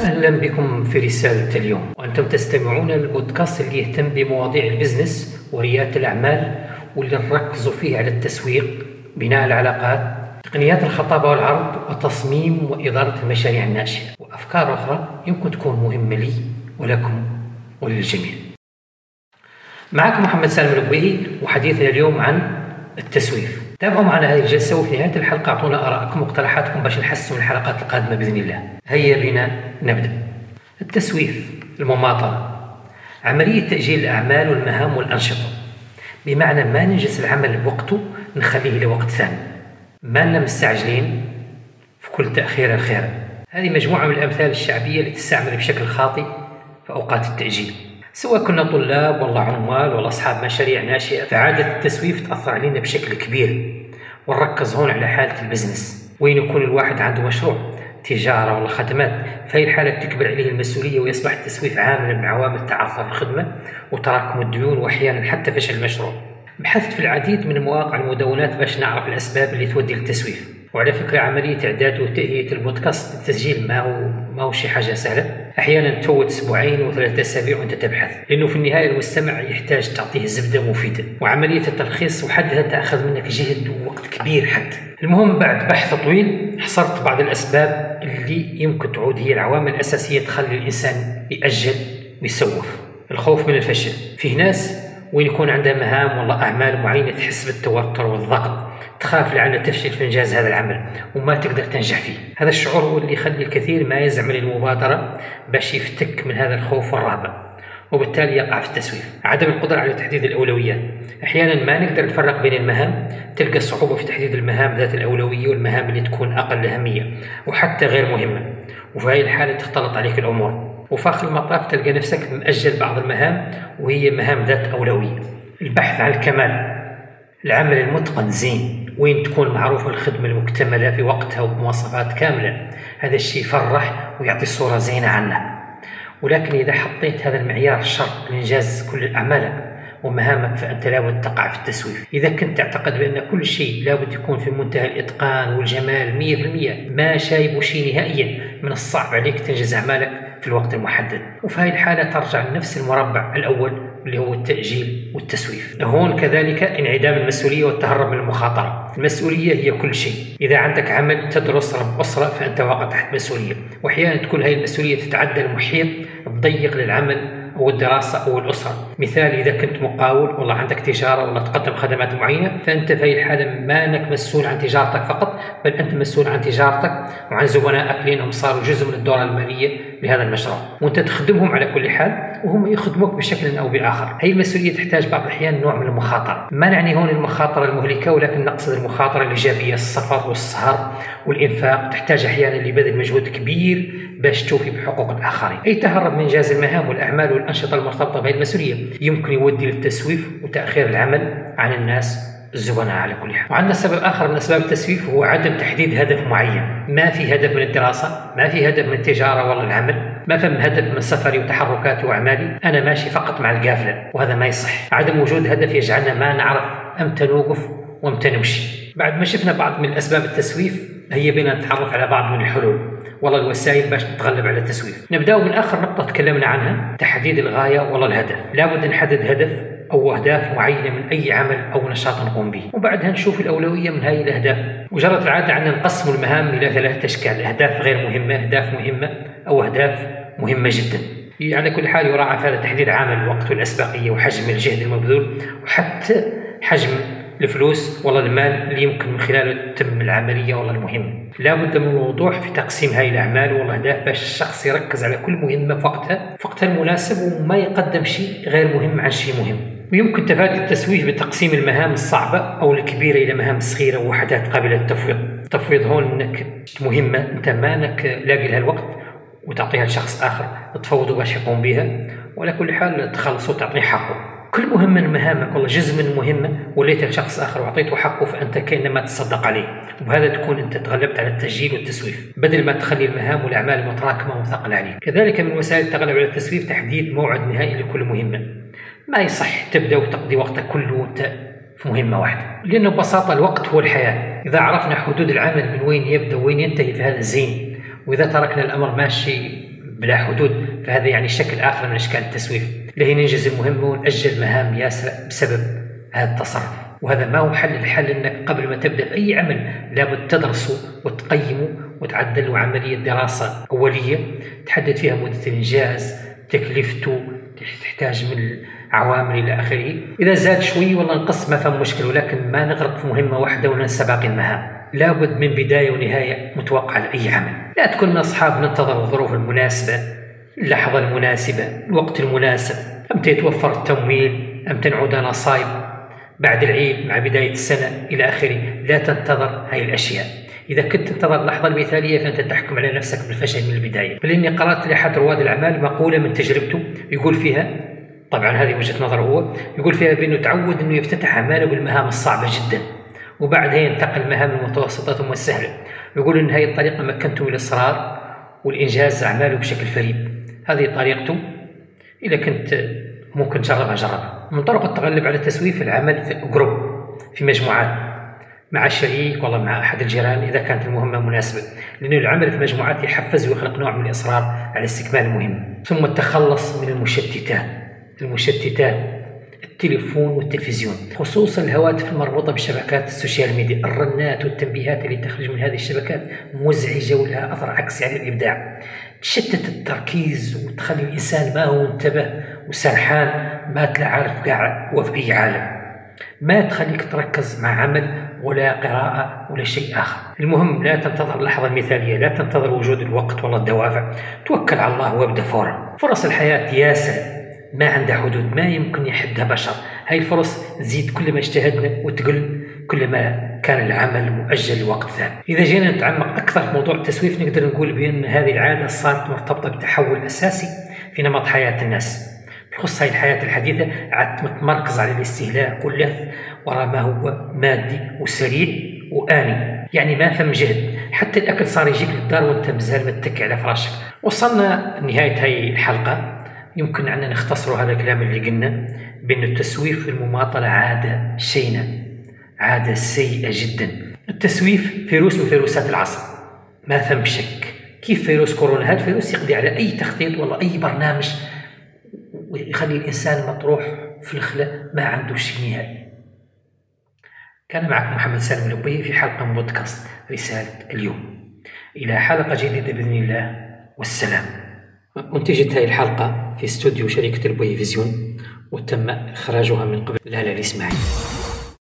أهلا بكم في رسالة اليوم. وأنتم تستمعون للبودكاست اللي يهتم بمواضيع البزنس وريادة الأعمال واللي نركزوا فيه على التسويق بناء العلاقات تقنيات الخطابة والعرض وتصميم وإدارة المشاريع الناشئة وأفكار أخرى يمكن تكون مهمة لي ولكم وللجميع. معكم محمد سالم البويهي وحديثنا اليوم عن التسويف. تابعوا معنا هذه الجلسة وفي نهاية الحلقة أعطونا آراءكم واقتراحاتكم باش نحسن الحلقات القادمة بإذن الله. هيا بنا نبدأ. التسويف المماطلة. عملية تأجيل الأعمال والمهام والأنشطة. بمعنى ما ننجز العمل بوقته نخليه لوقت ثاني. ما لنا مستعجلين في كل تأخير خير هذه مجموعة من الأمثال الشعبية اللي تستعمل بشكل خاطئ في أوقات التأجيل. سواء كنا طلاب والله عمال ولا أصحاب مشاريع ناشئة فعادة التسويف تأثر علينا بشكل كبير. ونركز هون على حالة ال business. وين يكون الواحد عنده مشروع؟ تجارة ولا خدمات؟ في الحالة تكبر عليه المسؤولية ويصبح التسويف عاملا من عوامل تعثر الخدمة وتراكم الديون وأحيانا حتى فشل المشروع. بحثت في العديد من مواقع المدونات باش نعرف الأسباب اللي تودي للتسويف. وعلى فكرة عملية إعداد وتهيئة البودكاست التسجيل ما هو ما هو شي حاجة سهلة. أحيانا تفوت أسبوعين وثلاثة أسابيع وأنت تبحث لأنه في النهاية المستمع يحتاج تعطيه زبدة مفيدة وعملية التلخيص وحدها تأخذ منك جهد ووقت كبير حتى المهم بعد بحث طويل حصرت بعض الأسباب اللي يمكن تعود هي العوامل الأساسية تخلي الإنسان يأجل ويسوف. الخوف من الفشل فيه ناس وين يكون عندها مهام والله أعمال معينة تحس بالتوتر والضغط. تخاف لعل تفشل في إنجاز هذا العمل وما تقدر تنجح فيه. هذا الشعور هو اللي يخلي الكثير ما يزعم للمبادرة باش يفتك من هذا الخوف والرهبة وبالتالي يقع في التسويف. عدم القدرة على تحديد الأولويات. أحيانا ما نقدر نفرق بين المهام تلقى صعوبة في تحديد المهام ذات الأولوية والمهام اللي تكون أقل أهمية وحتى غير مهمة. وفي هذه الحالة تختلط عليك الأمور. وفي آخر المطاف تلقى نفسك مأجل بعض المهام وهي مهام ذات أولوية. البحث عن الكمال. العمل المتقن زين. وين تكون معروفة الخدمة المكتملة في وقتها وبمواصفات كاملة. هذا الشيء يفرح ويعطي صورة زينة عنه. ولكن إذا حطيت هذا المعيار شرط لإنجاز كل أعمالك ومهامك فأنت لابد تقع في التسويف. إذا كنت تعتقد بأن كل شيء لابد يكون في منتهى الإتقان والجمال مية في المية ما شايب شيء نهائيا من الصعب عليك تنجز أعمالك في الوقت المحدد. وفي هذه الحالة ترجع لنفس المربع الأول اللي هو التأجيل والتسويف. هون كذلك انعدام المسؤولية والتهرب من المخاطرة. المسؤولية هي كل شيء. إذا عندك عمل تدرس رب أسرة فأنت واقع تحت مسؤولية. وأحيانا تكون هذه المسؤولية تتعدى المحيط الضيق للعمل أو الدراسة أو الأسرة. مثال إذا كنت مقاول والله عندك تجارة ولا تقدم خدمات معينة فأنت في هذه الحالة ما أنك مسؤول عن تجارتك فقط بل أنت مسؤول عن تجارتك وعن زبنائك لأنهم صاروا جزء من الدورة المالية لهذا المشروع. وأنت تخدمهم على كل حال وهم يخدموك بشكل أو بآخر. هي المسؤولية تحتاج بعض الأحيان نوع من المخاطرة. ما نعني هون المخاطرة المهلكة ولكن نقصد المخاطرة الإيجابية السفر والسهر والإنفاق. تحتاج أحيانا لبذل مجهود كبير باش توفي بحقوق الآخرين. أي تهرب من إنجاز المهام والأعمال والأنشطة المرتبطة بهذه المسؤولية. يمكن يودي للتسويف وتأخير العمل عن الناس الزبناء على كل حال. وعندنا سبب آخر من أسباب التسويف هو عدم تحديد هدف معين. ما في هدف من الدراسة ما في هدف من التجارة ولا العمل ما فهم هدف من سفري وتحركاتي وأعمالي أنا ماشي فقط مع القافلة وهذا ما يصح. عدم وجود هدف يجعلنا ما نعرف أمتى نوقف وامتى نمشي بعد ما شفنا بعض من أسباب التسويف هيا بنا نتعرف على بعض من الحلول. والله الوسائل باش نتغلب على التسويف. نبداو من آخر نقطة تكلمنا عنها تحديد الغاية والله الهدف. لابد نحدد هدف أو أهداف معينة من أي عمل أو نشاط نقوم به. وبعدها نشوف الأولوية من هذه الأهداف. وجرت العادة عندنا نقسم المهام إلى ثلاثة أشكال أهداف غير مهمة أهداف مهمة أو أهداف مهمة جدا. على كل حال يراعى في هذا تحديد عامل الوقت والأسبقية وحجم الجهد المبذول وحتى حجم الفلوس. والله المال اللي يمكن من خلاله تتم العملية والله المهمه لابد من الوضوح في تقسيم هاي الأعمال والاهداف باش الشخص يركز على كل مهمة في وقتها في وقتها المناسب وما يقدم شيء غير مهم عن شيء مهم. ويمكن تفادي التسويف بتقسيم المهام الصعبة أو الكبيرة إلى مهام صغيرة ووحدات قابلة للتفويض. التفويض هون أنك مهمة أنت ما أنك لاقي لها الوقت وتعطيها لشخص آخر. تفوضه باش يقوم بها وعلى كل حال تخلصه وتعطيه حقه. كل مهمة من مهامك والله جزء من مهمة وليتها لشخص آخر وأعطيته حقه فأنت كأنما تصدق عليه. وبهذا تكون أنت تغلبت على التسجيل والتسويف. بدل ما تخلي المهام والأعمال متراكمة ومثقلة عليك. كذلك من وسائل التغلب على التسويف تحديد موعد نهائي لكل مهمة ما يصح تبدأ وتقضي وقتك كله في مهمة واحدة. لأنه ببساطة الوقت هو الحياة. إذا عرفنا حدود العمل من وين يبدأ وين ينتهي في هذا الزين وإذا تركنا الأمر ماشي بلا حدود فهذا يعني شكل آخر من أشكال التسويف. لهي ننجز المهمة ونأجل مهام ياسرة بسبب هذا التصرف. وهذا ما هو حل الحل إنك قبل ما تبدأ في أي عمل لابد تدرسه وتقيمه وتعدل عملية دراسة أولية تحدد فيها مدة الإنجاز تكلفته تحتاج من عوامل إلى آخره. إذا زاد شوي والله نقص ما فهم مشكلة ولكن ما نغرق في مهمة واحدة وننسى باقي المهام. لابد من بداية ونهاية متوقعة لأي عمل. لا تكون من أصحاب ننتظر الظروف المناسبة اللحظة المناسبة الوقت المناسب. إمتى يتوفر التمويل إمتى نعود نصايب بعد العيد مع بداية السنة إلى آخره. لا تنتظر هاي الأشياء. إذا كنت تنتظر اللحظة المثالية فأنت تحكم على نفسك بالفشل من البداية. بل إني قرأت لأحد رواد الأعمال مقولة من تجربته يقول فيها طبعا هذه وجهة نظره هو يقول فيها بأنه تعود أنه يفتتح أعماله بالمهام الصعبة جدا وبعدها ينتقل المهام المتوسطة ثم السهلة يقول أن هذه الطريقة مكنته من الإصرار والإنجاز أعماله بشكل فريد. هذه طريقته إذا كنت ممكن تجربها جربها. من طرق التغلب على التسويف العمل في group في مجموعات مع الشريك والله مع أحد الجيران إذا كانت المهمة مناسبة. لأنه العمل في مجموعات يحفز ويخلق نوع من الإصرار على استكمال المهمه ثم التخلص من المشتتات. المشتتات التليفون والتلفزيون خصوصا الهواتف المربوطة بشبكات ال social media الرنات والتنبيهات اللي تخرج من هذه الشبكات مزعجة ولها أثر عكسي على الإبداع. تشتت التركيز وتخلي الإنسان ما هو انتبه وسرحان ما تلا عارف قاعد هو في أي عالم. ما تخليك تركز مع عمل ولا قراءة ولا شيء آخر. المهم لا تنتظر اللحظة المثالية لا تنتظر وجود الوقت ولا الدوافع. توكل على الله وابدأ فورا. فرص الحياة ياسر. ما عندها حدود ما يمكن يحدها بشر. هاي الفرص تزيد كل ما اجتهدنا وتقل كل ما كان العمل مؤجل لوقت ثاني. إذا جينا نتعمق أكثر في موضوع التسويف نقدر نقول بأن هذه العادة صارت مرتبطة بتحول أساسي في نمط حياة الناس. بخص هاي الحياة الحديثة عاد متمركز على الاستهلاك واللهث وراء ما هو مادي وسريع وآني. يعني ما فهم جهد. حتى الأكل صار يجيك للدار وأنت مازال متكي على فراشك. وصلنا نهاية هاي الحلقة. يمكن أن نختصر هذا الكلام اللي قلنا بأن التسويف في المماطلة عادة شينة عادة سيئة جدا. التسويف فيروس من فيروسات العصر ما ثم شك كيف فيروس كورونا؟ هذا فيروس يقضي على أي تخطيط ولا أي برنامج ويخلي الإنسان مطروح في الخلاء ما عنده شيء نهائي. كان معكم محمد سالم الأبي في حلقة من بودكاست رسالة اليوم. إلى حلقة جديدة بإذن الله. والسلام. أنتجت هذه الحلقة في استوديو شركة البوي vision وتم إخراجها من قبل. لالا الإسماعيلي